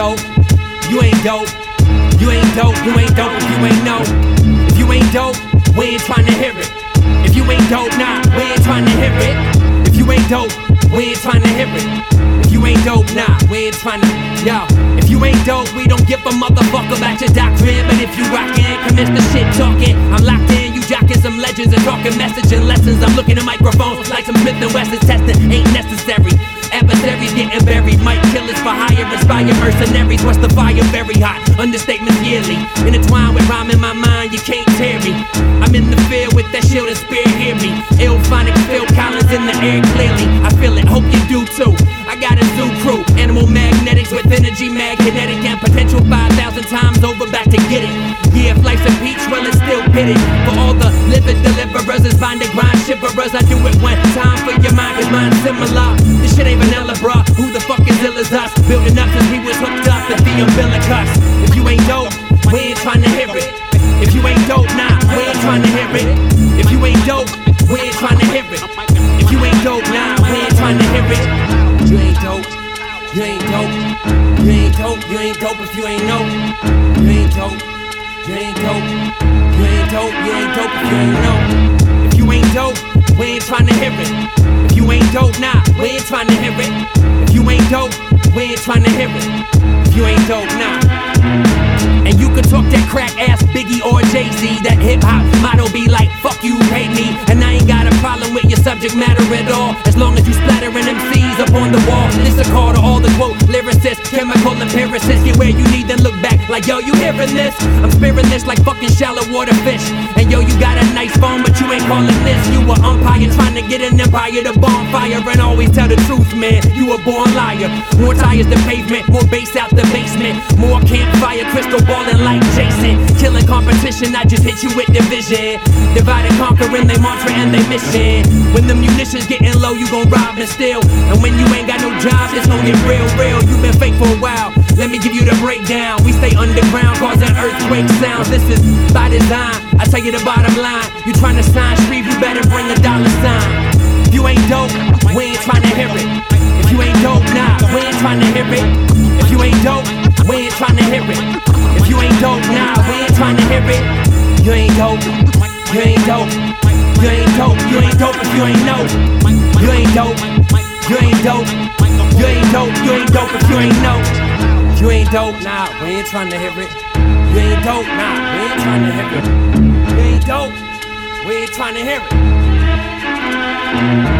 dope, you ain't dope. You ain't dope, you ain't dope you ain't no. If you ain't dope, we ain't trying to hear it. If you ain't dope, nah, we ain't trying to hear it. If you ain't dope, we ain't trying to hear it. If you ain't dope, nah, we ain't trying to. Yo, if you ain't dope, we don't give a motherfucker about your doctrine. But if you rockin', commence the shit talking. I'm locked in, you jockin' some legends and talking message and lessons. I'm looking at microphones like some Smith and Wesson's testing ain't necessary. Adversaries getting buried, might killers for hire, inspire mercenaries. What's the fire? Very hot. Understatements yearly. Intertwined with rhyme in my mind, you can't tear me. I'm in the field with that shield and spear, hear me. Illphonic Phil Collins in the air clearly. I feel it, hope you do too. I got a zoo crew, animal magnetics with energy, magnetic, and potential 5,000 times over back to get it. Yeah, if life's a peach, well, it's still pitted. For all the liver deliverers, it's bind and grind shiverers. I do it one time for your mind, cause mine's similar. This shit ain't us? Building up since we was hooked up at the umbilicus. If you ain't dope, we ain't trying to hear it. If you ain't dope, nah, we ain't trying to hear it. If you ain't dope, we ain't trying to hear it. If you ain't dope, nah, we ain't trying to hear it. You ain't dope. You ain't dope. You ain't dope. You ain't dope if you ain't know. You ain't dope. You ain't dope. You ain't dope. You ain't dope if you ain't know. If you ain't dope, we ain't trying to hear it. If you ain't dope, nah, we ain't trying to hear it. If you ain't dope, we ain't trying to hear it. If you ain't dope, nah. And you can talk that crack ass Biggie or Jay Z. That hip hop motto be like, fuck you, hate me. And I ain't got a problem with your subject matter at all. As long as you splattering MCs up on the wall. This a call to all the quote chemical empiricists. Get where you need to look back. Like, yo, you hearing this? I'm spearing this like fucking shallow water fish. And yo, you got a nice phone, but you ain't calling this. You a umpire trying to get an empire to bonfire. And always tell the truth, man. You a born liar. More tires than pavement, more bass out the basement. More campfire, crystal balling like Jason. Killing competition, I just hit you with division. Divide and conquer in they mantra and they mission. When the munitions getting low, you gon' rob and steal. And when you ain't got no job, it's get real, real. You been for a while. Let me give you the breakdown. We stay underground, causing earthquake sounds. This is by design. I tell you the bottom line. You tryna sign street, you better bring a dollar sign. If you ain't dope, we ain't tryna hear it. If you ain't dope, nah, we ain't tryna hear it. If you ain't dope, we ain't tryna hear it. If you ain't dope, nah, we ain't tryna hear it. You ain't dope, you ain't dope, you ain't dope, you ain't dope if you ain't know. You ain't dope, you ain't dope, you ain't dope, you ain't dope if you ain't know. You ain't dope, nah, we ain't tryna hear it. You ain't dope, nah, we ain't tryna hear it. You ain't dope, we ain't tryna hear it.